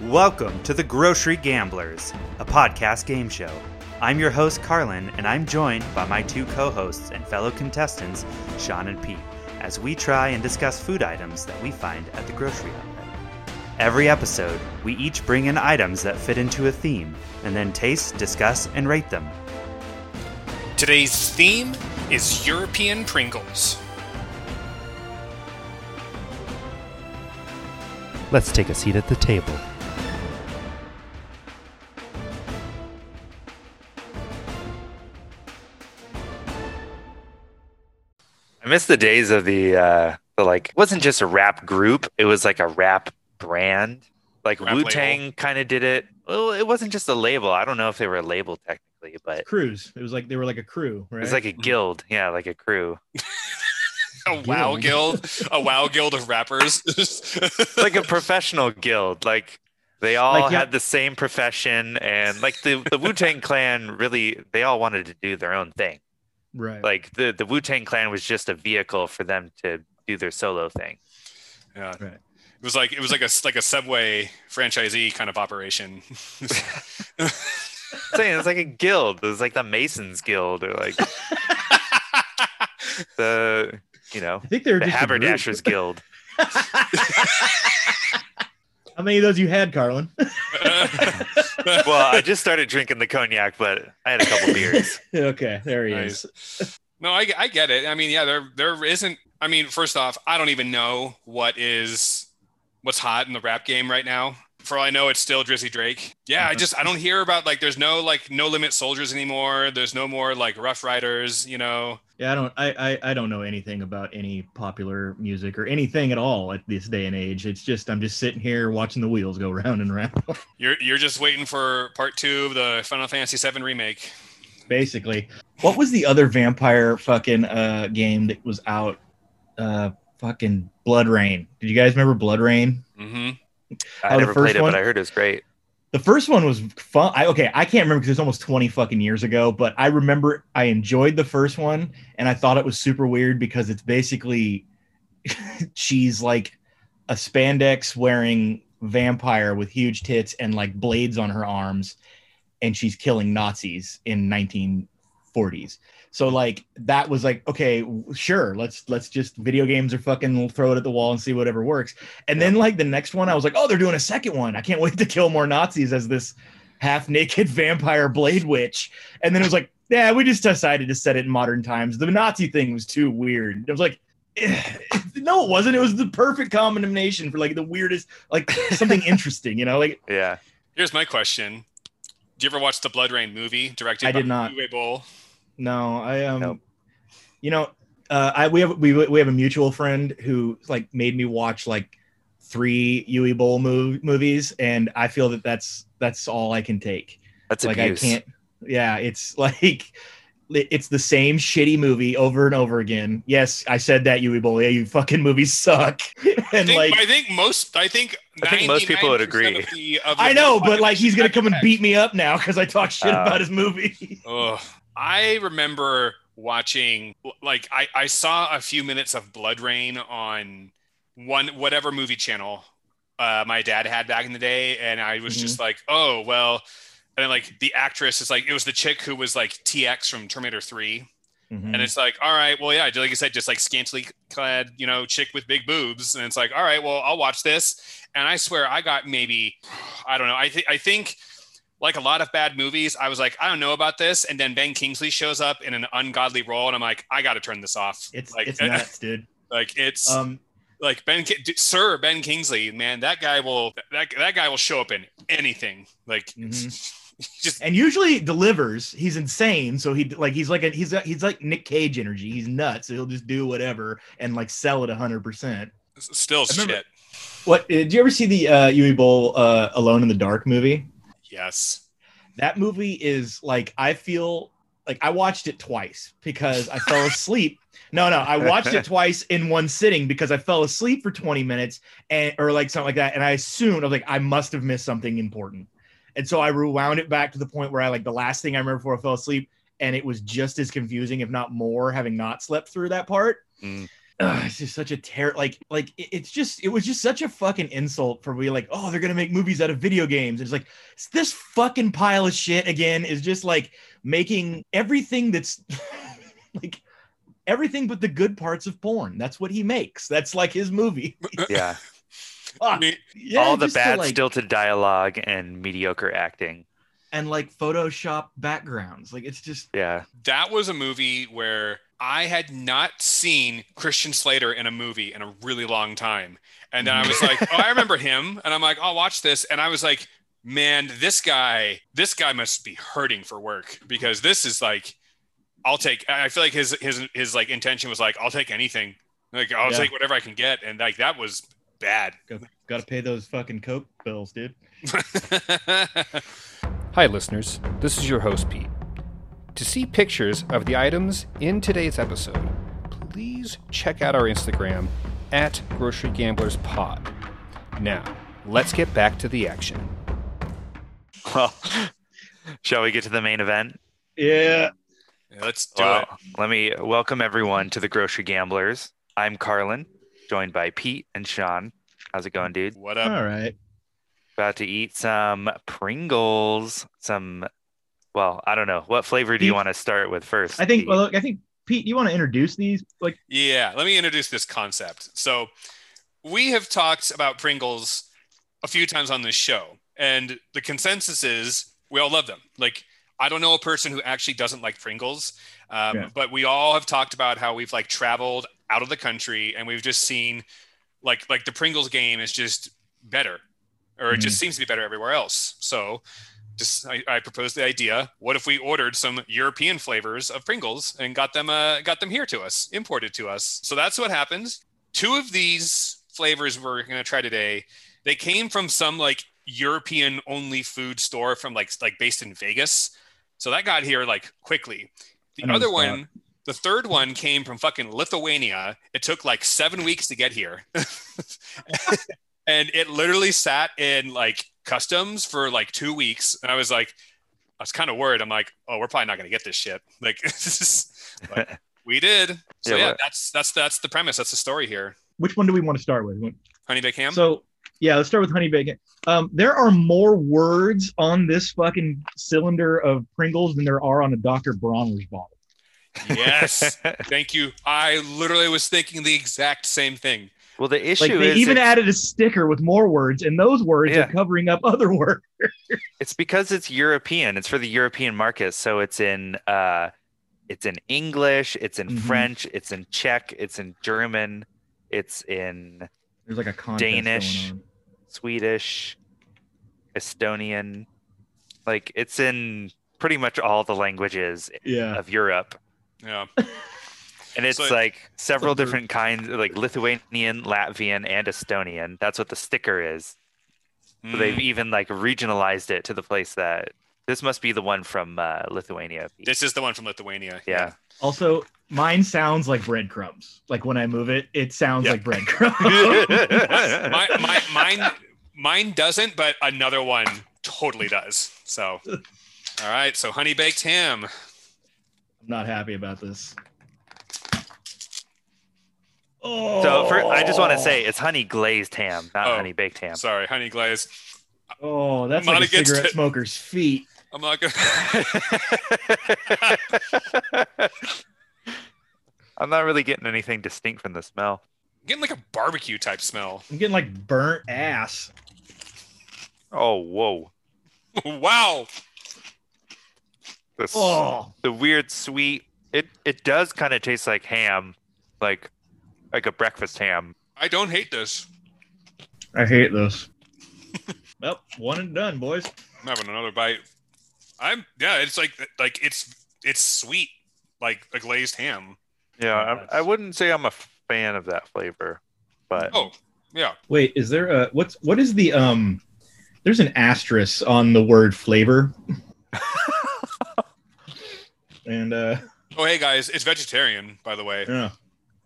Welcome to the Grocery Gamblers, a podcast game show. I'm your host, Carlin, and I'm joined by my two co hosts and fellow contestants, Sean and Pete, as we try and discuss food items that we find at the grocery outlet. Every episode, we each bring in items that fit into a theme, and then taste, discuss, and rate them. Today's theme is European Pringles. Let's take a seat at the table. Miss the days of the uh the like it wasn't just a rap group, it was like a rap brand. Like Wu Tang kind of did it. Well, it wasn't just a label. I don't know if they were a label technically, but crews. It was like they were like a crew, right? it was like a guild. Yeah, like a crew. A WoW guild, a WoW guild of rappers. like a professional guild. Like they all Like, yeah- had the same profession and like the, the Wu Tang clan really they all wanted to do their own thing. Right. Like the, the Wu Tang clan was just a vehicle for them to do their solo thing. yeah, right. it was like it was like a like a Subway franchisee kind of operation. saying it's like a guild. It was like the Masons Guild or like the you know I think they were the just a group. Haberdashers Guild. How many of those you had, Carlin? Well, I just started drinking the cognac, but I had a couple beers. okay, there he Nice. is. no, I, I get it. I mean, yeah, there there isn't. I mean, first off, I don't even know what is what's hot in the rap game right now. For all I know, it's still Drizzy Drake. Yeah, I just I don't hear about like there's no like no limit soldiers anymore. There's no more like Ruff Ryders. You know, Yeah, I don't I, I I don't know anything about any popular music or anything at all at this day and age. It's just I'm just sitting here watching the wheels go round and round. you're you're just waiting for part two of the Final Fantasy VII remake. Basically. What was the other vampire fucking uh game that was out? Uh fucking BloodRayne. Did you guys remember BloodRayne? hmm I Oh, never played it, one? but I heard it was great. The first one was fun. I okay, I can't remember because it's almost 20 fucking years ago, but I remember I enjoyed the first one and I thought it was super weird because it's basically she's like a spandex wearing vampire with huge tits and like blades on her arms and she's killing Nazis in 1940s. So like that was like okay, sure, let's let's just video games are fucking we'll throw it at the wall and see whatever works. And then like the next one, I was like, oh, they're doing a second one. I can't wait to kill more Nazis as this half naked vampire blade witch. And then it was like, yeah, we just decided to set it in modern times. The Nazi thing was too weird. It was like, eh, no, it wasn't. It was the perfect combination for like the weirdest, like something interesting, you know? Like Yeah. Here's my question: Do you ever watch the BloodRayne movie directed I by did not. Uwe Boll? No, I um, Nope. you know, uh, I we have we we have a mutual friend who like made me watch like three Uwe Boll mov- movies, and I feel that that's that's all I can take. That's like abuse. I can't. Yeah, it's like it's the same shitty movie over and over again. Yes, I said that Uwe Boll. Yeah, you fucking movies suck. I and think, like I think most. I think. I think most people would agree. of the- of the I know, but like he's gonna come and beat me up now because I talk shit Oh. about his movie. Ugh. I remember watching like I, I saw a few minutes of BloodRayne on one whatever movie channel uh, my dad had back in the day, and I was just like, oh well. And then like the actress is like it was the chick who was like TX from Terminator 3. Mhm. And it's like, all right, well, yeah, like I said, just like scantily clad, you know, chick with big boobs. And it's like, all right, well, I'll watch this. And I swear I got maybe, I don't know. I think, I think like a lot of bad movies, I was like, I don't know about this. And then Ben Kingsley shows up in an ungodly role. And I'm like, I got to turn this off. It's like, it's nuts, dude. like it's Um, like Ben, Sir Ben Kingsley, man, that guy will, that, that guy will show up in anything. Like, Mhm. just, and usually delivers. He's insane, so he like he's like a, he's a, he's like Nick Cage energy. He's nuts. So he'll just do whatever and like sell it hundred percent. still remember- shit. What uh, did you ever see the uh, Uwe Boll uh, Alone in the Dark movie? Yes. That movie is like I feel like I watched it twice because I fell asleep. No, no, I watched it twice in one sitting because I fell asleep for 20 minutes and or like something like that. And I assumed I was like, I must have missed something important. And so I rewound it back to the point where I like the last thing I remember before I fell asleep, and it was just as confusing, if not more, having not slept through that part. Mm. Ugh, it's just such a terror. Like, like it- it's just it was just such a fucking insult for me. Like, oh, they're gonna make movies out of video games. It's like this fucking pile of shit again is just like making everything that's like everything but the good parts of porn. That's what he makes. That's like his movie. Yeah. Fuck. Me- Yeah, All the just to, bad like- stilted dialogue and mediocre acting. and like Photoshop backgrounds. Like it's just Yeah. that was a movie where I had not seen Christian Slater in a movie in a really long time. And then I was like, oh, I remember him. And I'm like, I'll watch this. And I was like, man, this guy, this guy must be hurting for work because this is like, I'll take, I feel like his, his, his like intention was like, I'll take anything. Like, I'll Yeah. take whatever I can get. And like, that was bad. got to pay those fucking coke bills, dude. Hi, listeners. This is your host, Pete. To see pictures of the items in today's episode, please check out our Instagram at Grocery Gamblers Pod. Now, let's get back to the action. Well, shall we get to the main event? Yeah. Yeah, let's do Well, it. let me welcome everyone to the Grocery Gamblers. I'm Carlin, joined by Pete and Sean. How's it going, dude? What up? All right. About to eat some Pringles. Some, well, I don't know. What flavor do you want to start with first? I think. Pete? Well, look, I think Pete, you want to introduce these? Like, Yeah, let me introduce this concept. So, we have talked about Pringles a few times on this show, and the consensus is we all love them. Like, I don't know a person who actually doesn't like Pringles, um, Yeah. but we all have talked about how we've like traveled out of the country and we've just seen like like the Pringles game is just better, or it just seems to be better everywhere else. So. Just, I, I proposed the idea. What if we ordered some European flavors of Pringles and got them, uh, got them here to us, imported to us? So that's what happened. Two of these flavors we're going to try today. They came from some like European only food store from like like based in Vegas. So that got here like quickly. The other one, the third one came from fucking Lithuania. It took like seven weeks to get here. and it literally sat in like customs for like two weeks. And I was like, I was kind of worried. I'm like, oh, we're probably not gonna get this shit. Like, but we did. So Yeah, yeah, that's that's that's the premise. That's the story here. which one do we want to start with? Honey baked ham. So, yeah, let's start with honey bacon. Um, there are more words on this fucking cylinder of Pringles than there are on a Dr. Bronner's bottle. yes, thank you. I literally was thinking the exact same thing. Well, the issue Like they is even added a sticker with more words, and those words Yeah. are covering up other words. it's because it's European. It's for the European market, so it's in uh, it's in English, it's in Mhm. French, it's in Czech, it's in German, it's in There's like a Danish. Swedish, Estonian. Like it's in pretty much all the languages Yeah. of Europe. Yeah. And it's So- like several So different kinds, like Lithuanian, Latvian, and Estonian. That's what the sticker is. So they've Mm. even like regionalized it to the place that this must be the one from uh, Lithuania. This is the one from Lithuania. yeah. Also, mine sounds like breadcrumbs. Like when I move it, it sounds Yeah. like breadcrumbs. my, my, mine, mine doesn't, but another one totally does. So, all right. So, honey baked ham. I'm not happy about this. Oh, So for, I just want to oh. say it's honey glazed ham, not Oh. honey baked ham. Sorry, honey glazed. oh, that's I'm like not a against cigarette it. smoker's feet. I'm not gonna. I'm not really getting anything distinct from the smell. getting like a barbecue type smell. I'm getting like burnt ass. Oh, whoa. wow. The, Oh, the weird sweet. It it does kind of taste like ham, like like a breakfast ham. I don't hate this. I hate this. well, one and done, boys. I'm having another bite. I'm yeah. It's like like it's it's sweet, like a glazed ham. Yeah, Oh, I, I wouldn't say I'm a fan of that flavor, but Oh yeah. Wait, is there a what's what is the um? There's an asterisk on the word flavor. and uh, Oh hey guys, it's vegetarian by the way. yeah,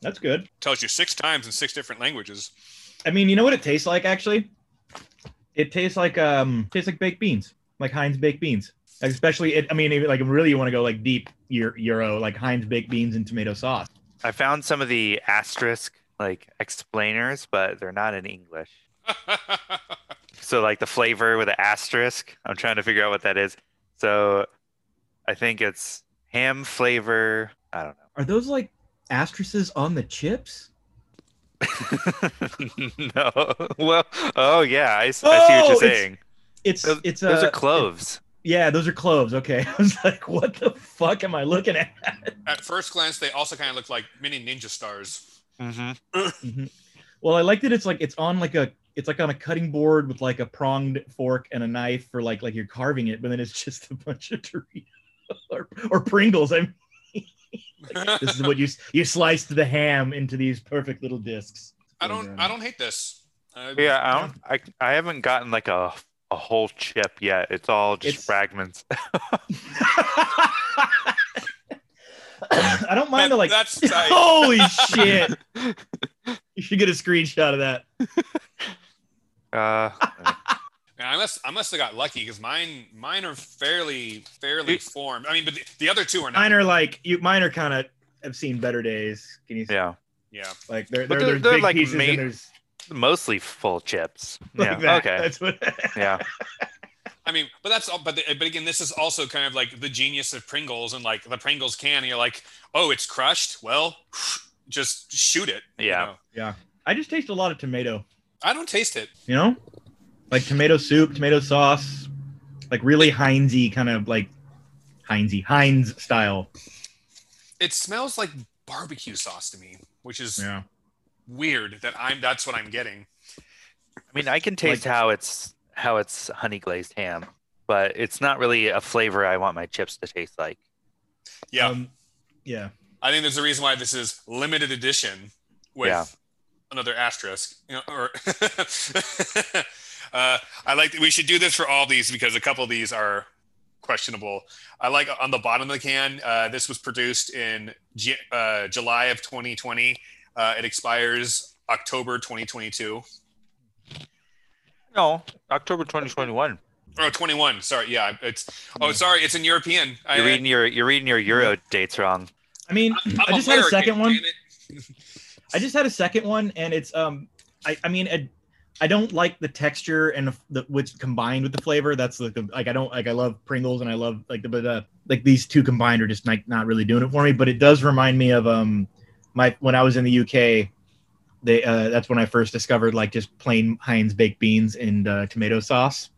that's good. Tells you six times in six different languages. I mean, you know what it tastes like actually? It tastes like um tastes like baked beans, like Heinz baked beans. Like, especially it I mean even like really you want to go like deep Euro, Euro like Heinz baked beans and tomato sauce. I found some of the asterisk like explainers, but they're not in English. So like the flavor with the asterisk, I'm trying to figure out what that is. So I think it's ham flavor. I don't know. Are those like asterisks on the chips? no. Well, oh yeah, I see what Oh, you're it's- saying. It's Those, it's those uh, are cloves. Yeah, those are cloves. Okay, I was like, what the fuck am I looking at? At first glance, they also kind of look like mini ninja stars. Mm-hmm. Well, I like that it's like it's on like a it's like on a cutting board with like a pronged fork and a knife for like like you're carving it, but then it's just a bunch of Doritos or, or Pringles. I mean, this is what you you sliced the ham into these perfect little discs. I don't. I don't hate this. Uh, Yeah, I don't. I I haven't gotten like a a whole chip yet. It's all just It's- fragments. I don't mind the like. That's tight. Holy shit! You should get a screenshot of that. Uh, Man, I must. I must have got lucky because mine. Mine are fairly, fairly It- formed. I mean, but the, the other two are not. Mine are like you. Mine are kind of. I've seen better days. Can you? see? yeah, Yeah. Like they're, But they're, they're- there's they're, big like, pieces made- and there's mostly full chips. like yeah. that. Okay. That's what. Yeah. I mean, but that's all. But the, but again, this is also kind of like the genius of Pringles and like the Pringles can. And you're like, oh, it's crushed. Well, just shoot it. you Yeah. I just taste a lot of tomato. I don't taste it. You know, like tomato soup, tomato sauce, like really Heinzy kind of like Heinzy Heinz style. It smells like barbecue sauce to me, which is Yeah. weird. That I'm. That's what I'm getting. I mean, I can taste Like- how it's how it's honey glazed ham, but it's not really a flavor I want my chips to taste like. Yeah. Um, yeah. I think there's a reason why this is limited edition with Yeah. another asterisk. You know, or uh, I like that we should do this for all these because a couple of these are questionable. I like on the bottom of the can. Uh, this was produced in J- uh, July of 2020. Uh, it expires October 2022. No, October 2021. Oh, 21. Sorry. Yeah. It's. Oh, sorry. It's in European. You're reading your you're reading your Euro dates wrong. I mean, I'm I just had a second one. I just had a second one, and it's um, I I mean, I, don't like the texture and the, what's combined with the flavor. That's like the, like I don't like I love Pringles and I love like the but uh, like these two combined are just like not really doing it for me. But it does remind me of um my when I was in the UK. They uh, that's when I first discovered like just plain Heinz baked beans and uh, tomato sauce,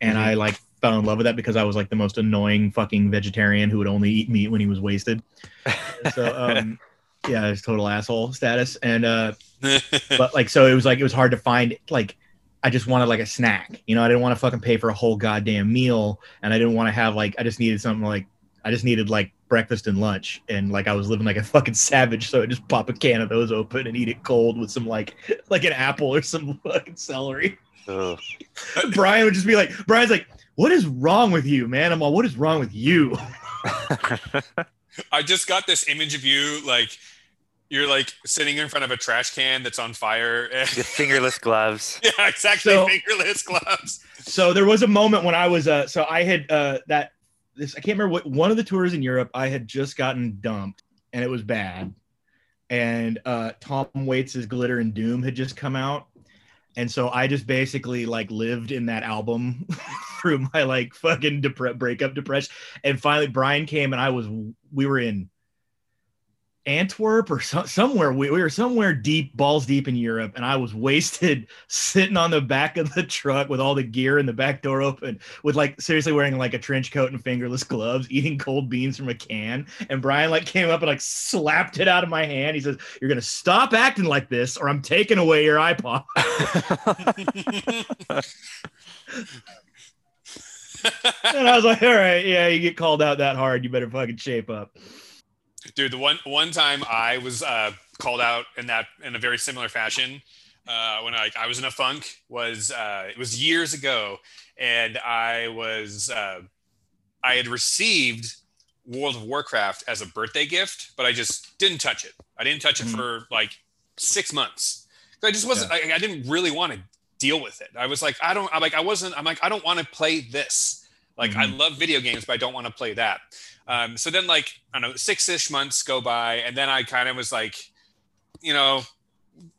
and I like fell in love with that because I was like the most annoying fucking vegetarian who would only eat meat when he was wasted. so um, yeah, it's total asshole status. And uh, but like so it was like it was hard to find like I just wanted like a snack. You know, I didn't want to fucking pay for a whole goddamn meal, and I didn't want to have like I just needed something like I just needed like breakfast and lunch, and like I was living like a fucking savage, so I just pop a can of those open and eat it cold with some like like an apple or some fucking celery. Ugh. Brian would just be like, Brian's like, "What is wrong with you, man?" I'm all, "What is wrong with you?" I just got this image of you like you're like sitting in front of a trash can that's on fire. And, With fingerless gloves. yeah, exactly. So- fingerless gloves. so there was a moment when I was uh so I had uh that this I can't remember what one of the tours in Europe I had just gotten dumped and it was bad. And uh Tom Waits' Glitter and Doom had just come out. And so I just basically like lived in that album through my like fucking depre- breakup depression. And finally Brian came and I was we were in Antwerp or so, somewhere. We, we were somewhere deep, balls deep in Europe, and I was wasted sitting on the back of the truck with all the gear and the back door open, with like seriously wearing like a trench coat and fingerless gloves, eating cold beans from a can. And Brian like came up and like slapped it out of my hand. He says, "You're gonna stop acting like this, or I'm taking away your iPod." and I was like, "All right, yeah, you get called out that hard, you better fucking shape up." Dude, the one one time I was uh, called out in that in a very similar fashion uh, when I, I was in a funk was uh, it was years ago, and I was uh, I had received World of Warcraft as a birthday gift, but I just didn't touch it. I didn't touch it Mhm. for like six months. I just wasn't. I, I didn't really want to deal with it. I was like, I don't. I'm like, I wasn't. I'm like, I don't want to play this. Like I Mhm. love video games, but I don't want to play that. Um, so then like I don't know, six ish months go by, and then I kind of was like, you know,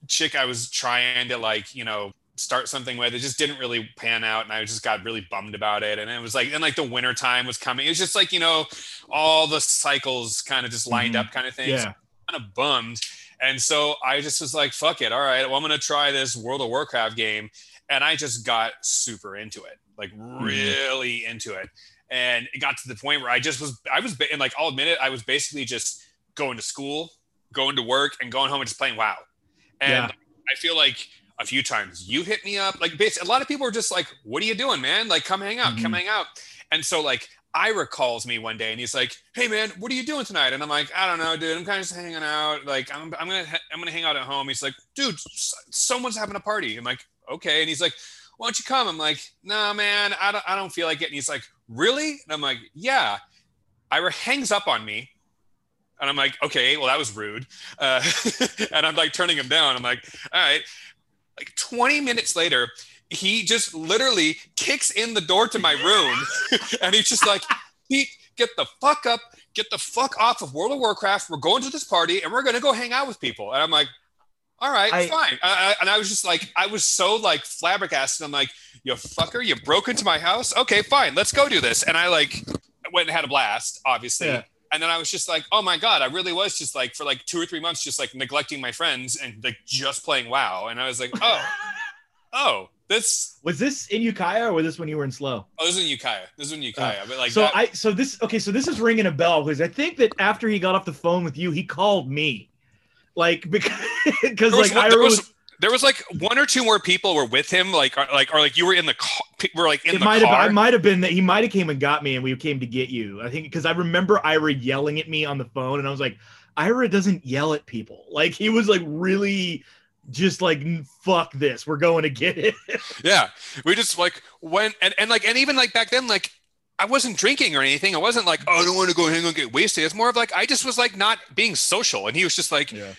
chick I was trying to like, you know, start something with. It just didn't really pan out, and I just got really bummed about it. And it was like, then like the winter time was coming. It was just like, you know, all the cycles kind of just lined Mhm. up, kind of thing. Yeah. kind of bummed. And so I just was like, fuck it. All right. Well, I'm going to try this World of Warcraft game. And I just got super into it, like really into it. And it got to the point where I just was, I was, and like, I'll admit it, I was basically just going to school, going to work, and going home and just playing WoW. And Yeah. I feel like a few times you hit me up, like, basically, a lot of people are just like, what are you doing, man? Like, come hang out, come Mhm. hang out. And so, like, Ira calls me one day and he's like, "Hey man, what are you doing tonight?" And I'm like, "I don't know, dude. I'm kind of just hanging out. Like, I'm, I'm gonna I'm gonna hang out at home." He's like, "Dude, someone's having a party." I'm like, "Okay." And he's like, "Why don't you come?" I'm like, "No, man, I don't I don't feel like it." And he's like, "Really?" And I'm like, "Yeah." Ira hangs up on me, and I'm like, "Okay, well that was rude." Uh, and I'm like turning him down. I'm like, "All right." Like 20 minutes later, he just literally kicks in the door to my room and he's just like, Pete, get the fuck up, get the fuck off of World of Warcraft. We're going to this party and we're going to go hang out with people. And I'm like, all right, I- fine. I, I, and I was just like, I was so like flabbergasted. I'm like, you fucker, you broke into my house. Okay, fine, let's go do this. And I like went and had a blast, obviously. Yeah. And then I was just like, oh my God, I really was just like for like two or three months, just like neglecting my friends and like just playing WoW. And I was like, oh, oh, this, Was this in Ukiah or was this when you were in Slow? oh, this is in Ukiah. This is in Ukiah. Uh, but like, so that, I so this okay so this is ringing a bell because I think that after he got off the phone with you he called me, like because because like there was, was, there was like one or two more people were with him, like or, like or like you were in the car, were like in it the might have. I might have been that he might have came and got me and we came to get you. I think because I remember Ira yelling at me on the phone and I was like, Ira doesn't yell at people. Like he was like really just like fuck this, we're going to get it. Yeah, we just like went and and like and even like back then, like I wasn't drinking or anything. I wasn't like, oh, I don't want to go hang and get wasted. It's more of like I just was like not being social, and he was just like, Yeah.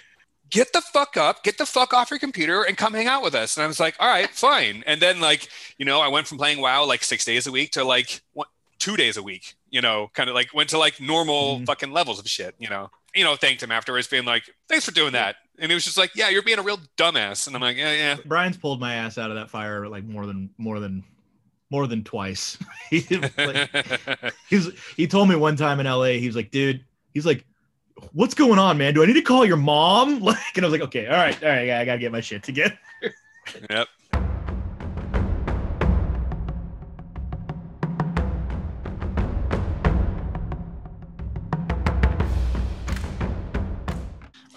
get the fuck up, get the fuck off your computer, and come hang out with us. And I was like, all right, fine. And then like you know, I went from playing WoW like six days a week to like one, two days a week. You know, kind of like went to like normal Mhm. fucking levels of shit. You know, you know, thanked him afterwards, being like, thanks for doing that. And he was just like, yeah, you're being a real dumbass. And I'm like, yeah, yeah. Brian's pulled my ass out of that fire like more than more than more than twice. he, like, he's he told me one time in LA, he was like, dude, he's like, what's going on, man? Do I need to call your mom? Like, and I was like, okay, all right, all right, I gotta get my shit together. yep.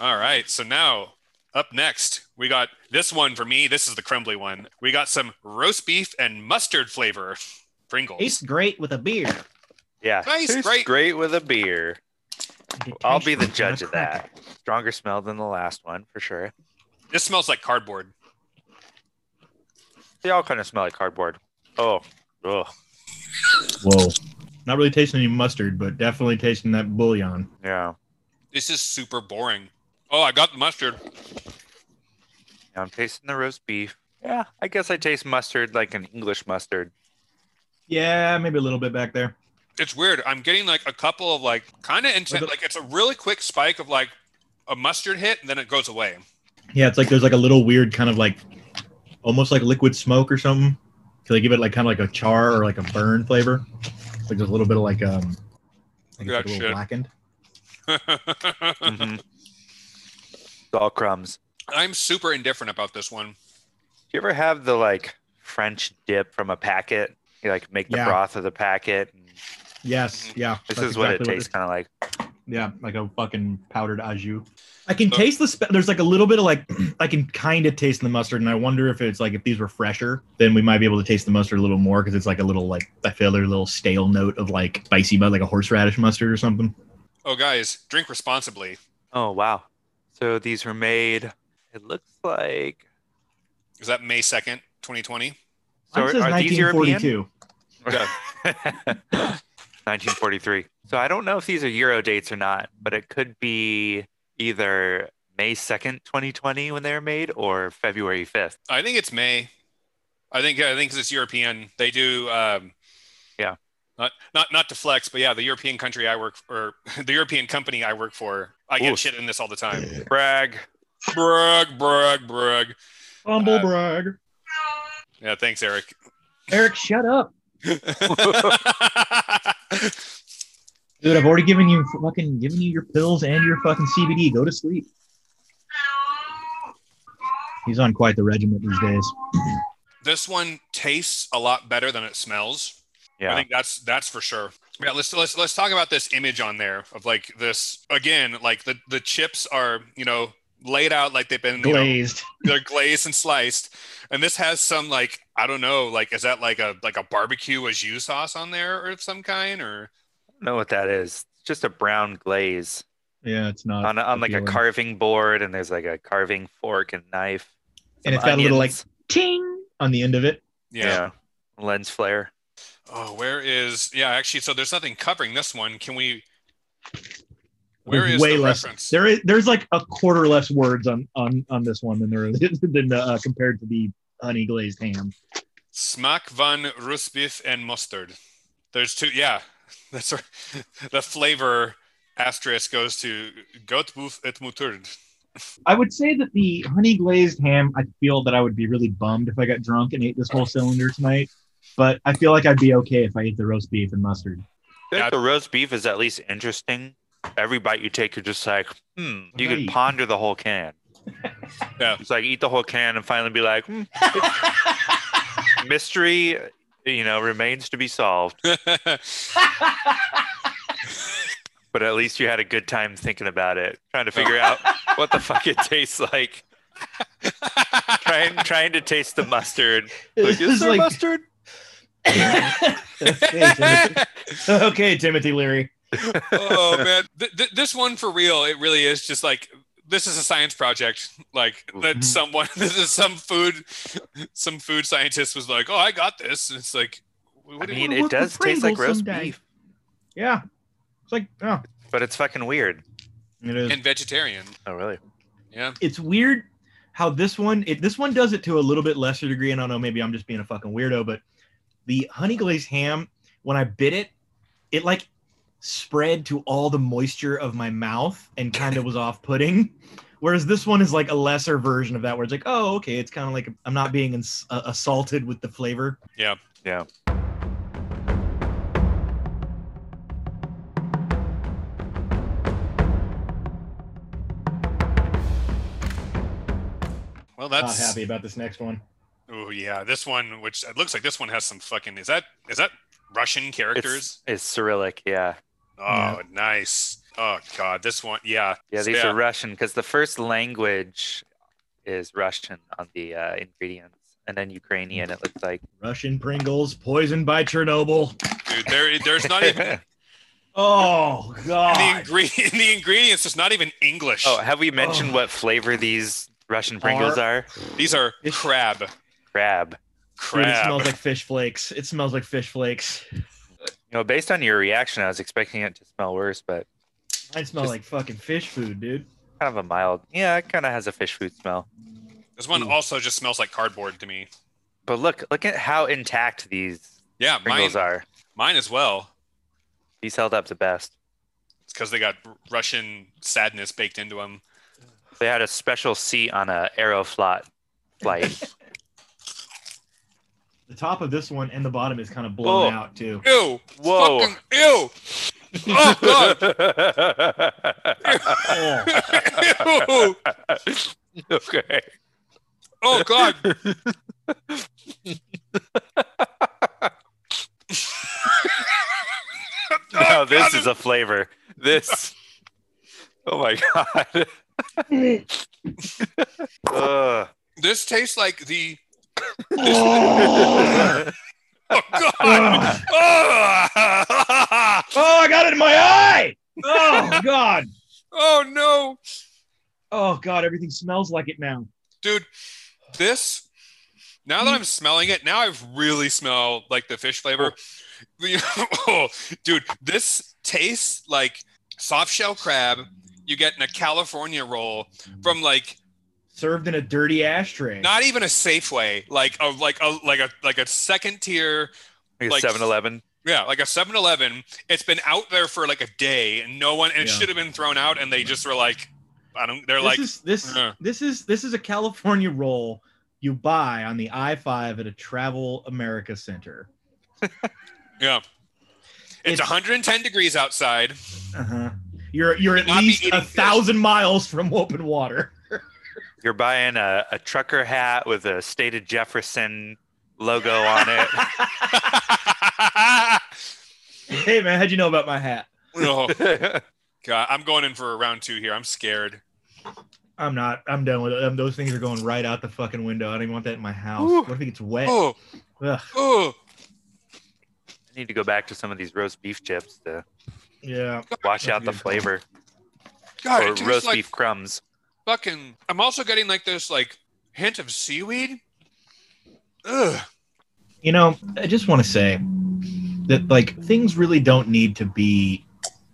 All right. So now up next, we got this one for me. This is the crumbly one. We got some roast beef and mustard flavor Pringles. Tastes great with a beer. Yeah, Nice, tastes great. great with a beer. I'll be the judge of that. Stronger smell than the last one for sure. This smells like cardboard. They all kind of smell like cardboard. Oh, ugh. Whoa. Not really tasting any mustard, but definitely tasting that bouillon. yeah. This is super boring. Oh, I got the mustard. Now I'm tasting the roast beef. Yeah, I guess I taste mustard like an English mustard. Yeah, maybe a little bit back there. It's weird. I'm getting like a couple of like kind of intense, Like like it's a really quick spike of like a mustard hit and then it goes away. Yeah, it's like there's like a little weird kind of like almost like liquid smoke or something. So they give it like kind of like a char or like a burn flavor. Like there's a little bit of like um like Look it's like a little shit. blackened. Mhm. It's all crumbs. I'm super indifferent about this one. Do you ever have the like French dip from a packet? You like make the Yeah. broth of the packet. And Yes, mm-hmm. yeah. this that's is what it exactly tastes kind of like. Yeah, like a fucking powdered au jus. I can So- taste the. Spe- there's like a little bit of like I can kind of taste the mustard, and I wonder if it's like if these were fresher, then we might be able to taste the mustard a little more because it's like a little like I feel there's a little stale note of like spicy, but like a horseradish mustard or something. Oh, guys, drink responsibly. Oh wow! So these were made. It looks like. Is that May 2nd, 2020? So Mine says are these European? 1942. 1943. So I don't know if these are Euro dates or not, but it could be either May 2nd, 2020 when they were made or February 5th. I think it's May. I think I think 'cause it's European. They do um Yeah. Not not not to flex, but yeah, the European country I work for, the European company I work for, I get Oof. shit in this all the time. Brag. brag, brag, brag. Humble Uh, brag. Yeah, thanks, Eric. Eric, shut up. Dude, I've already given you fucking given you your pills and your fucking CBD. Go to sleep. He's on quite the regiment these days. this one tastes a lot better than it smells. I think that's that's for sure. Yeah, let's let's let's talk about this image on there of like this again. Like the the chips are you know laid out like they've been you know, Glazed. they're glazed and sliced, and this has some like I don't know like is that like a like a barbecue au jus sauce on there or of some kind or I don't know what that is. It's just a brown glaze Yeah, it's not on, a- on like a carving board, and there's like a carving fork and knife. And some it's got a little, like, ting on the end of it. yeah. lens flare. Oh, where is yeah? Actually, so there's nothing covering this one. Can we? Where There's is way the less. reference? There is there's like a quarter less words on on on this one than there is than uh, compared to the honey glazed ham. Smack van Rusbeef and mustard. There's two. Yeah, that's right. the flavor asterisk goes to Goatboef et Mutard. I would say that the honey glazed ham, I feel that I would be really bummed if I got drunk and ate this whole cylinder tonight. But I feel like I'd be okay if I ate the roast beef and mustard. Yeah. the roast beef is at least interesting. Every bite you take, you're just like, hmm. You Right. could ponder the whole can. Yeah. It's like eat the whole can and finally be like, hmm, mystery, you know, remains to be solved. But at least you had a good time thinking about it, trying to figure out what the fuck it tastes like. trying, trying to taste the mustard. Like, is It's there like- mustard? okay, Timothy. okay, Timothy Leary. oh man, th- th- this one for real. It really is just like this is a science project. Like that Mhm. someone, this is some food, some food scientist was like, "Oh, I got this." And it's like, what I mean, it does with taste like roast someday. beef, Yeah, it's like oh, but it's fucking weird. it is. and vegetarian. Oh, really? Yeah. it's weird how this one it, this one does it to a little bit lesser degree and i don't know maybe i'm just being a fucking weirdo but the honey glazed ham when i bit it it like spread to all the moisture of my mouth and kind of was off-putting whereas this one is like a lesser version of that where it's like oh okay it's kind of like i'm not being ins- uh, assaulted with the flavor Yeah. Yeah. Well, that's not happy about this next one Oh yeah, this one, which it looks like this one has some fucking. Is that is that Russian characters? It's, it's Cyrillic, yeah. oh, nice. Oh god, this one, yeah. Yeah, these are Russian because the first language is Russian on the uh, ingredients, and then Ukrainian. It looks like. russian pringles poisoned by chernobyl dude. There, there's not even oh in the god ingredient. The ingredients, it's not even English. oh, have we mentioned Oh. what flavor these Russian Pringles are? These are It's- crab. Crab. Dude, it smells like fish flakes it smells like fish flakes You know, based on your reaction, I was expecting it to smell worse, but Mine smells Just- like fucking fish food, dude. kind of a mild. Yeah, it kind of has a fish food smell. this one also just smells like cardboard to me. But look, look at how intact these Yeah, mine, Pringles are. mine as well. These held up the best. It's because they got Russian sadness baked into them. They had a special seat on a Aeroflot flight. The top of this one and the bottom is kind of blown Oh. out too. Ew! Whoa. Fucking ew! Oh god! Ew! okay. Oh god! Now Oh, this God, is a flavor. This. Oh my god. Ugh. This tastes like the. Oh, Oh god! Oh, I got it in my eye. Oh god. oh no, Oh god, everything smells like it now. dude! This. Now that hmm. I'm smelling it, now I really smell like the fish flavor. Oh. oh, dude, this tastes like soft shell crab you get in a California roll from like Served in a dirty ashtray. not even a Safeway, like a like a like a like a second tier Like Like- 7 Eleven. Yeah, like a 7-Eleven. It's been out there for like a day, and no one. And it Yeah. should have been thrown out, and they just were like, I don't. They're This like, is this uh. this is this is a California roll you buy on the I five at a Travel America Center. yeah. It's, It's- 110 degrees outside. Uh-huh. You're you're at least eating a fish. thousand miles from open water. You're buying a, a trucker hat with a state of Jefferson logo on it. hey man, how'd you know about my hat? oh, God, I'm going in for a round two here. I'm scared. I'm not. I'm done with it. Um, those things are going right out the fucking window. I don't even want that in my house. Ooh. What if it gets wet? Oh, Ugh. oh. I need to go back to some of these roast beef chips to Yeah. wash That's out the flavor. God, or it tastes roast like beef crumbs. Fucking. I'm also getting like this like hint of seaweed. Ugh. You know, I just want to say that like things really don't need to be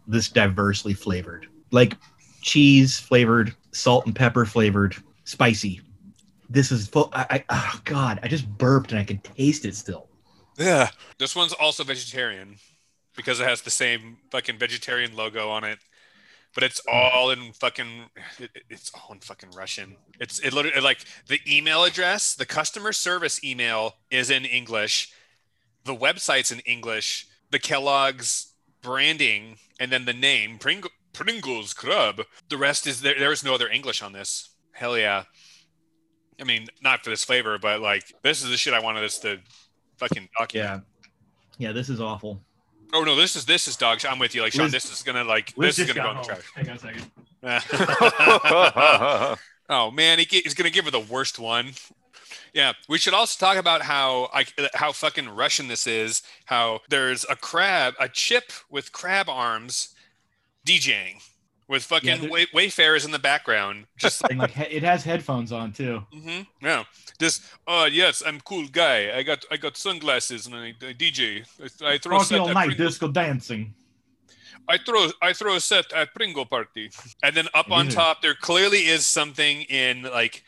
this diversely flavored. Like cheese flavored, salt and pepper flavored, spicy. This is full. I, I oh god, I just burped and I can taste it still. Yeah. This one's also vegetarian because it has the same fucking vegetarian logo on it. But it's hmm. all in fucking. It, it- it's all in fucking Russian. It's it literally like the email address, the customer service email is in English, the website's in English, the Kellogg's branding, and then the name Pring- Pringles Club. The rest is there. There is no other English on this. Hell yeah. I mean, not for this flavor, but like this is the shit I wanted us to fucking document. Yeah. Yeah, this is awful. Oh no, this is this is dog. I'm with you. Like Sean, Liz- this is gonna like Liz this is gonna go in the trash. Hang on a second. oh man, he, he's gonna give her the worst one. Yeah, we should also talk about how I, how fucking Russian this is. How there's a crab, a chip with crab arms, DJing with fucking Yeah, way, wayfarers in the background. Just And like it has headphones on too. hmm yeah, just oh yes, I'm cool guy. I got I got sunglasses and I, I DJ. I, I throw Party set all night, Pringle- disco dancing. I throw I throw a set at Pringle Party, and then up on top there clearly is something in like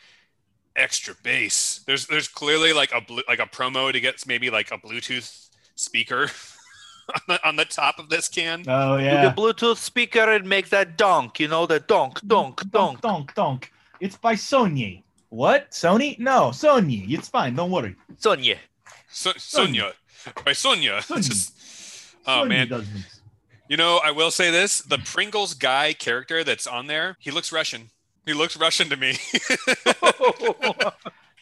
extra bass. There's there's clearly like a like a promo to get maybe like a Bluetooth speaker on the, on the top of this can. Oh You yeah. get Bluetooth speaker and make that donk, you know, the donk, donk, donk. donk, donk. It's by Sony. What? Sony? No, Sony. It's fine. Don't worry. Sony. So, Sonia by Sonia. Sonia. Just- oh Sony man, does this. you know I will say this: the Pringles guy character that's on there, he looks Russian. He looks Russian to me.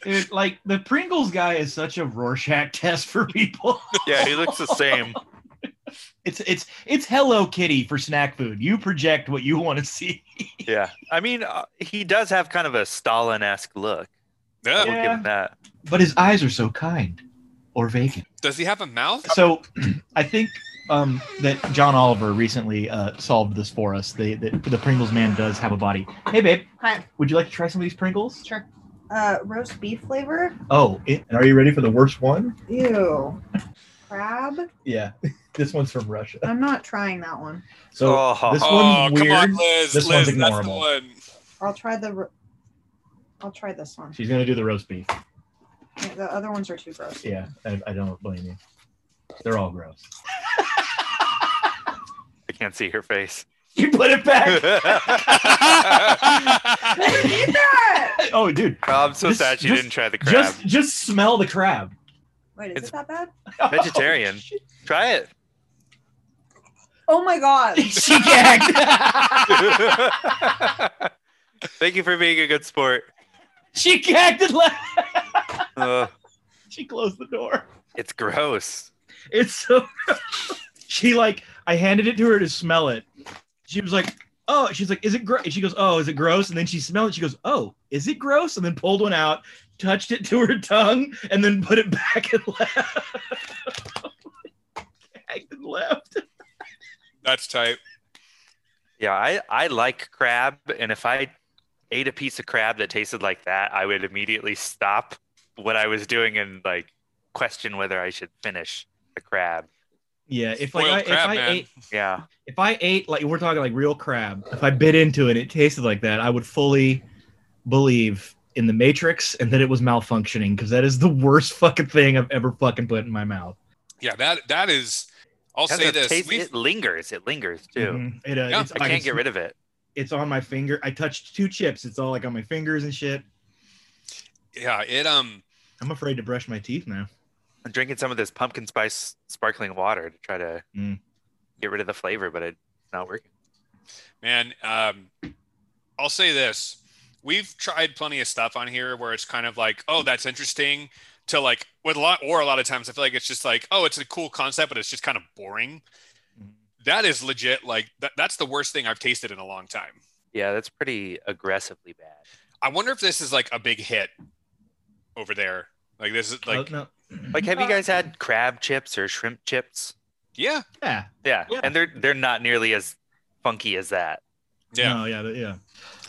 It, like the Pringles guy is such a Rorschach test for people. Yeah, he looks the same. It's it's it's Hello Kitty for snack food. You project what you want to see. Yeah. I mean, uh, he does have kind of a Stalin esque look. yeah. We'll give him that. But his eyes are so kind or vacant. Does he have a mouth? So I think um, that John Oliver recently uh, solved this for us. The, the the Pringles man does have a body. Hey babe, Hi. would you like to try some of these Pringles? Sure. Uh, roast beef flavor. Oh, it, and are you ready for the worst one? Ew. Crab. Yeah, this one's from Russia. I'm not trying that one. So Oh. this Oh, one's come weird. on, Liz. This Liz, one's that's the ignorable. one. I'll try the. I'll try this one. She's gonna do the roast beef. Yeah, The other ones are too gross. Yeah, I, I don't blame you. They're all gross. I can't see her face. You put it back. Eat that! oh, dude, I'm so Just- sad she just- didn't try the crab. just just smell the crab. Wait, is It's- it that bad? Vegetarian. Oh. Try it. Oh my god. she gagged. Thank you for being a good sport. she gagged and left. Uh, she closed the door. it's gross. It's so. she like I handed it to her to smell it. She was like, "Oh," she's like, "Is it gross?" She goes, "Oh, is it gross?" And then she smelled it. She goes, "Oh, is it gross?" And then pulled one out, touched it to her tongue, and then put it back and left. Gagged and left. That's tight. Yeah, I, I like crab, and if I ate a piece of crab that tasted like that, I would immediately stop what I was doing and like question whether I should finish the crab. Yeah, if like I, crab, if I man. ate Yeah. if I ate like we're talking like real crab, if I bit into it, and it tasted like that, I would fully believe in the Matrix and that it was malfunctioning because that is the worst fucking thing I've ever fucking put in my mouth. Yeah, that that is I'll say this. taste- we've- it lingers. It lingers too. Mhm. It, uh, Yeah. it's, I I can't can get rid of it. It's on my finger. I touched two chips. It's all like on my fingers and shit. yeah, it um I'm afraid to brush my teeth now. I'm drinking some of this pumpkin spice sparkling water to try to Mm. get rid of the flavor, but it's not working. man, um I'll say this. We've tried plenty of stuff on here where it's kind of like, oh, that's interesting. To like with a lot or a lot of times I feel like it's just like, oh, it's a cool concept, but it's just kind of boring. Mhm. That is legit like that, that's the worst thing I've tasted in a long time. Yeah, that's pretty aggressively bad. I wonder if this is like a big hit over there. Like this is like Oh, no. Like, have you guys had crab chips or shrimp chips? yeah, Yeah. Yeah, Yeah. and they're they're not nearly as funky as that. yeah. No, yeah, yeah.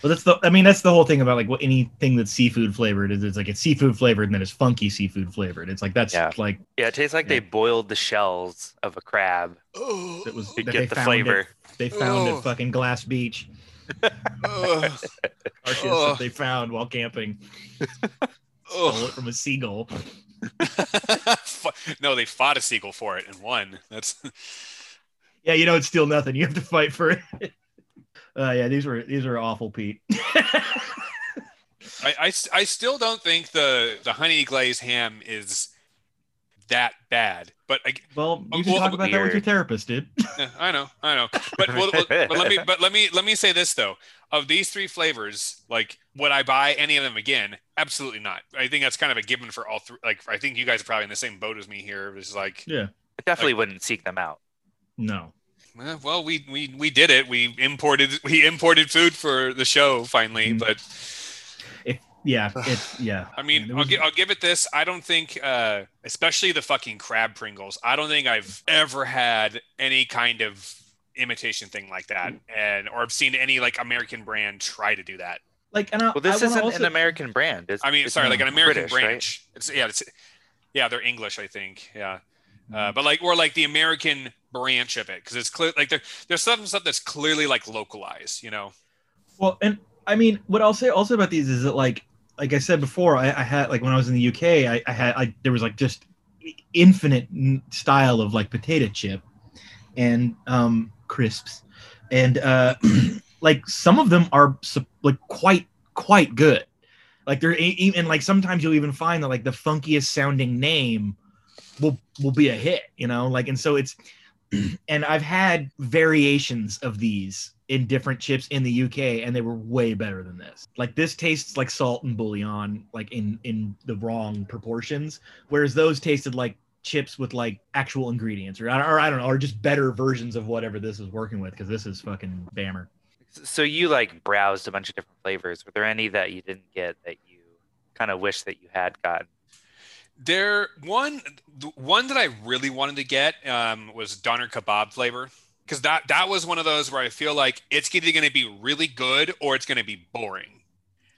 Well, that's the. I mean, that's the whole thing about like what anything that's seafood flavored is. It's like it's seafood flavored and then it's funky seafood flavored. It's like that's Yeah. like Yeah, it tastes like they boiled the shells of a crab Oh, that was to that they get the flavor. At, they found Oh. at fucking Glass Beach. oh, Carcass Oh. that they found while camping. Stole it from a seagull. no, they fought a seagull for it and won. That's Yeah, you know it's still nothing. You have to fight for it. Uh, yeah, these were these were awful, Pete. I, I, I still don't think the the honey glazed ham is that bad. But I, well, you Um, can well, talk about that with your therapist, dude. Yeah, I know, I know. But, well, well, but let me but let me let me say this though. Of these three flavors, like would I buy any of them again? Absolutely not. I think that's kind of a given for all three. Like I think you guys are probably in the same boat as me here. It's like, Yeah. I definitely wouldn't seek them out. No. Eh, well, we we we did it. We imported we imported food for the show finally. Mhm. But Yeah. It's yeah. I mean, Yeah, I'll, was- gi- I'll give it this. I don't think, uh, especially the fucking crab Pringles. I don't think I've ever had any kind of imitation thing like that, and or I've seen any like American brand try to do that. like, and I, Well, this I isn't also, an American brand. It's, I mean, it's sorry, like an American British, right? It's yeah, it's yeah, they're English, I think. Yeah, Mm-hmm. uh, but like or like the American branch of it because it's clear like there, there's some stuff that's clearly like localized. You know. Well, and I mean, what I'll say also about these is that, like, like I said before, I, I had like when I was in the UK, I, I had I there was like just infinite style of like potato chip and um crisps, and uh like some of them are like quite quite good. Like they're even like sometimes you'll even find that like the funkiest sounding name will will be a hit, you know. Like and so it's and I've had variations of these in different chips in the UK, and they were way better than this. Like this tastes like salt and bouillon, like in in the wrong proportions, whereas those tasted like chips with like actual ingredients, or, or I don't know, or just better versions of whatever this is working with, because this is fucking bammer. So you like browsed a bunch of different flavors. Were there any that you didn't get that you kind of wish that you had gotten? There one the one that I really wanted to get um, was doner kebab flavor because that that was one of those where I feel like it's either going to be really good or it's going to be boring.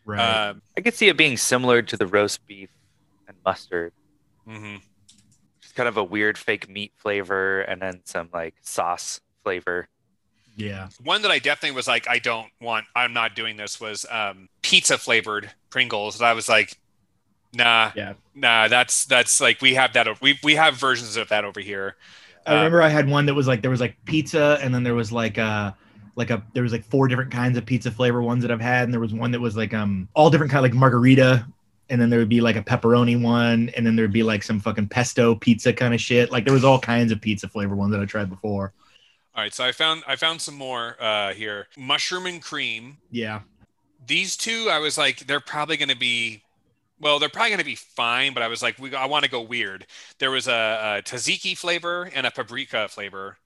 Right. Um, I could see it being similar to the roast beef and mustard. Mm-hmm. Just kind of a weird fake meat flavor and then some like sauce flavor. yeah. One that I definitely was like, I don't want, I'm not doing this was um, pizza flavored Pringles. And I was like, nah, Yeah. nah, that's that's like we have that. We we have versions of that over here. I Uh, remember I had one that was like there was like pizza, and then there was like uh like a there was like four different kinds of pizza flavor ones that I've had, and there was one that was like um all different kind like margarita, and then there would be like a pepperoni one, and then there'd be like some fucking pesto pizza kind of shit. Like there was all kinds of pizza flavor ones that I tried before. All right, so I found I found some more uh, here. Mushroom and cream. Yeah, These two, I was like, they're probably going to be, well, they're probably going to be fine. But I was like, we, I want to go weird. There was a, a tzatziki flavor and a paprika flavor,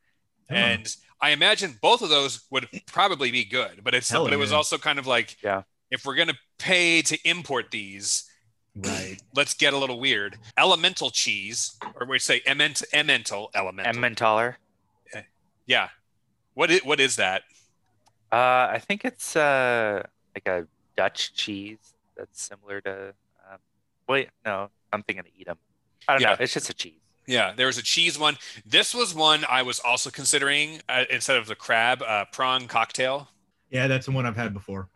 Oh. and I imagine both of those would probably be good. But it's Hell but it was yeah. also kind of like, Yeah. if we're going to pay to import these, right. let's get a little weird. Elemental cheese, or we say ement, emmental elemental. Emmentaler. yeah. What is, what is that? Uh, I think it's uh like a Dutch cheese that's similar to. Wait, no, I'm thinking of Edam. I don't Yeah. know. It's just a cheese. Yeah, there was a cheese one. This was one I was also considering uh, instead of the crab uh, prawn cocktail, Yeah, that's the one I've had before.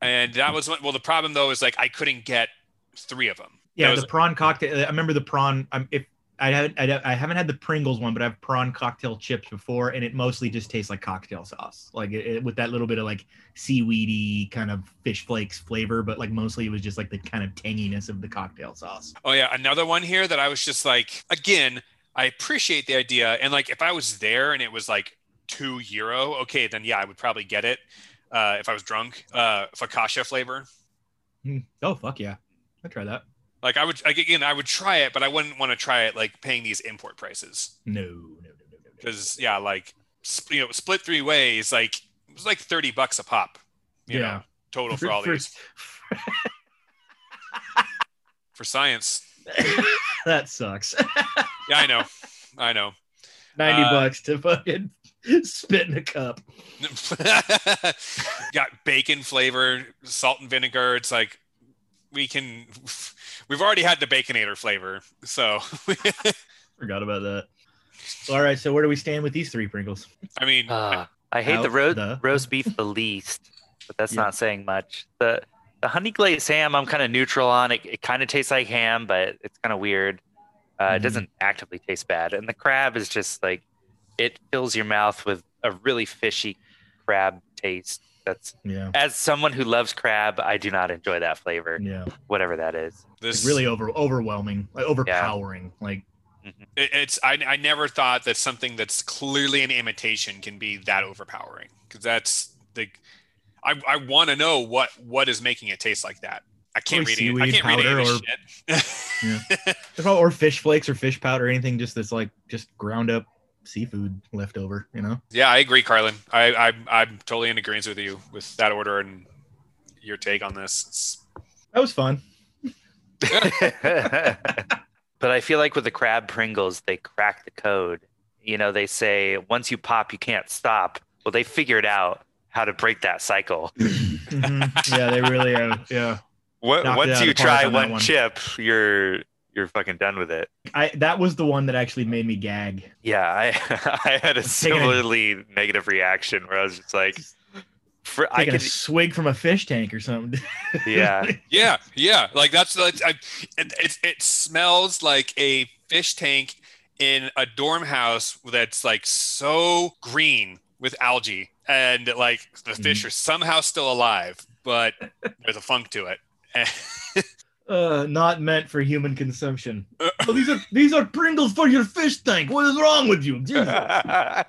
and that was one, well. The problem though is like I couldn't get three of them. Yeah, That was- the prawn cocktail. I remember the prawn. Um, if I haven't I, haven't had the Pringles one, but I've prawn cocktail chips before, and it mostly just tastes like cocktail sauce, like it, it- with that little bit of like seaweedy kind of fish flakes flavor, but like mostly it was just like the kind of tanginess of the cocktail sauce. Oh yeah, another one here that I was just like, again, I appreciate the idea, and like if I was there and it was like two euro, okay, then yeah, I would probably get it. Uh, if I was drunk, uh, focaccia flavor, Hmm. Oh fuck yeah, I try that. Like I would, like again, I would try it, but I wouldn't want to try it like paying these import prices No, no, no, no, no, no. because yeah, like you know, split three ways, like it was like thirty bucks a pop, you Yeah. know, total for all For- these for science. that sucks. Yeah, I know, I know. Ninety Uh, bucks to fucking spit in a cup. got bacon flavor, salt and vinegar. It's like we can. We've already had the baconator flavor, so Forgot about that. All right, so where do we stand with these three Pringles? I mean, Uh, I hate the, Out ro- the- roast beef the least, but that's Yeah. not saying much. The the honey glazed ham, I'm kind of neutral on. It, it kind of tastes like ham, but it's kind of weird. Uh, Mhm. It doesn't actively taste bad. And the crab is just like it fills your mouth with a really fishy crab taste. That's Yeah, as someone who loves crab, I do not enjoy that flavor, yeah, whatever that is. this it's really over overwhelming, like overpowering. Like mm-hmm. it- it's. I, I never thought that something that's clearly an imitation can be that overpowering because that's the. I, I want to know what what is making it taste like that. I can't Probably read it. I seaweed can't read any of powder this shit. or fish flakes or fish powder, or anything just that's like just ground up seafood left over. You know. yeah, I agree, Carlin. I, I I'm totally in agreement with you with that order and your take on this. It's, That was fun. but I feel like with the crab Pringles, they crack the code. You know, they say once you pop, you can't stop. Well, they figured out how to break that cycle. Mhm. Yeah, they really are. Yeah, What, Knocked once you try on one one. chip, you're you're fucking done with it. I that was the one that actually made me gag. Yeah, I I had a Taking a- similarly negative reaction where I was just like, for, I Taking could, a swig from a fish tank or something. yeah, Yeah, yeah, like that's like I, it, it. It smells like a fish tank in a dorm house that's like so green with algae, and like the fish mm-hmm. are somehow still alive, but there's a funk to it. Uh, not meant for human consumption. oh, these are these are Pringles for your fish tank. What is wrong with you? Jesus.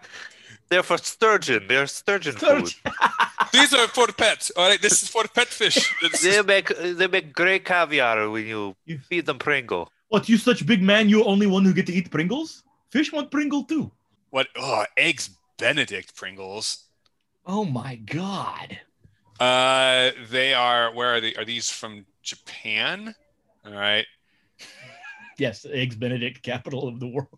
they're for sturgeon. They're sturgeon food. These are for pets. All right, this is for pet fish. This They is- make they make great caviar when you You- feed them Pringle. What, you such big man, you only one who get to eat Pringles? Fish want Pringle too. what? Oh, eggs Benedict Pringles. Oh my god. Uh, they are. Where are they? Are these from Japan? All right. Yes, Eggs Benedict, capital of the world.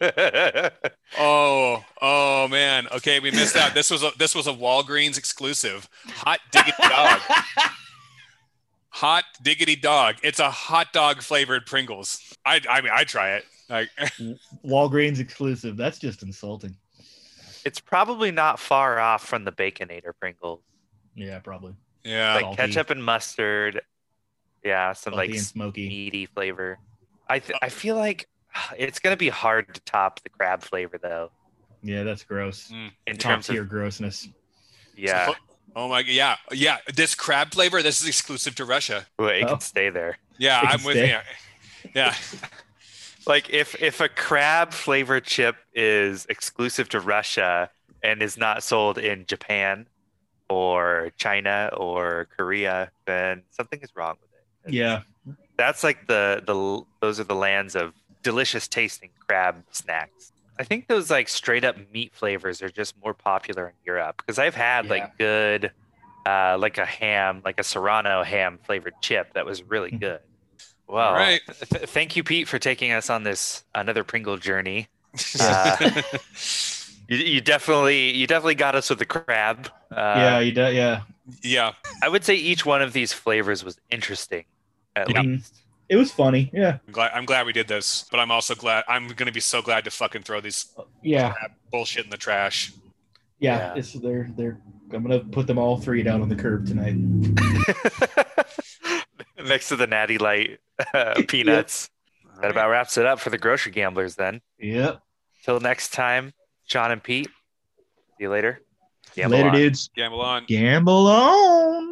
Oh, oh man. Okay, we missed out. This was a this was a Walgreens exclusive. Hot diggity dog. Hot diggity dog. It's a hot dog flavored Pringles. I I mean I try it. Like Walgreens exclusive. That's just insulting. it's probably not far off from the Baconator Pringles. Yeah, probably. Yeah. like Salty. ketchup and mustard. Yeah, some Salty like smoky. meaty flavor. I th- I feel like it's gonna be hard to top the crab flavor though. Yeah, that's gross. Mm. In Top terms tier of grossness. yeah, Oh, oh my yeah yeah. This crab flavor. This is exclusive to Russia. well, it Oh. can stay there. Yeah, It I'm with stay. you. Yeah. Like if if a crab flavor chip is exclusive to Russia and is not sold in Japan or China or Korea, then something is wrong with it. Yeah. that's like the the those are the lands of delicious tasting crab snacks. I think those like straight up meat flavors are just more popular in Europe because I've had Yeah. like good uh like a ham, like a serrano ham flavored chip that was really Mhm. good. Well, All right. th- thank you Pete for taking us on this another Pringle journey. Uh, you, you definitely you definitely got us with the crab. Uh, yeah, you do, yeah. yeah. I would say each one of these flavors was interesting. At Yep. least. It was funny. Yeah. I'm glad. I'm glad we did this, but I'm also glad. I'm gonna be so glad to fucking throw these Yeah. bullshit in the trash. Yeah. Yeah. It's they're they're I'm gonna put them all three down on the curb tonight. Next to the natty light uh, peanuts. That about wraps it up for the grocery gamblers then. Yep. Till next time, Sean and Pete. See you later. Gamble Later, on. dudes. Gamble on. Gamble on.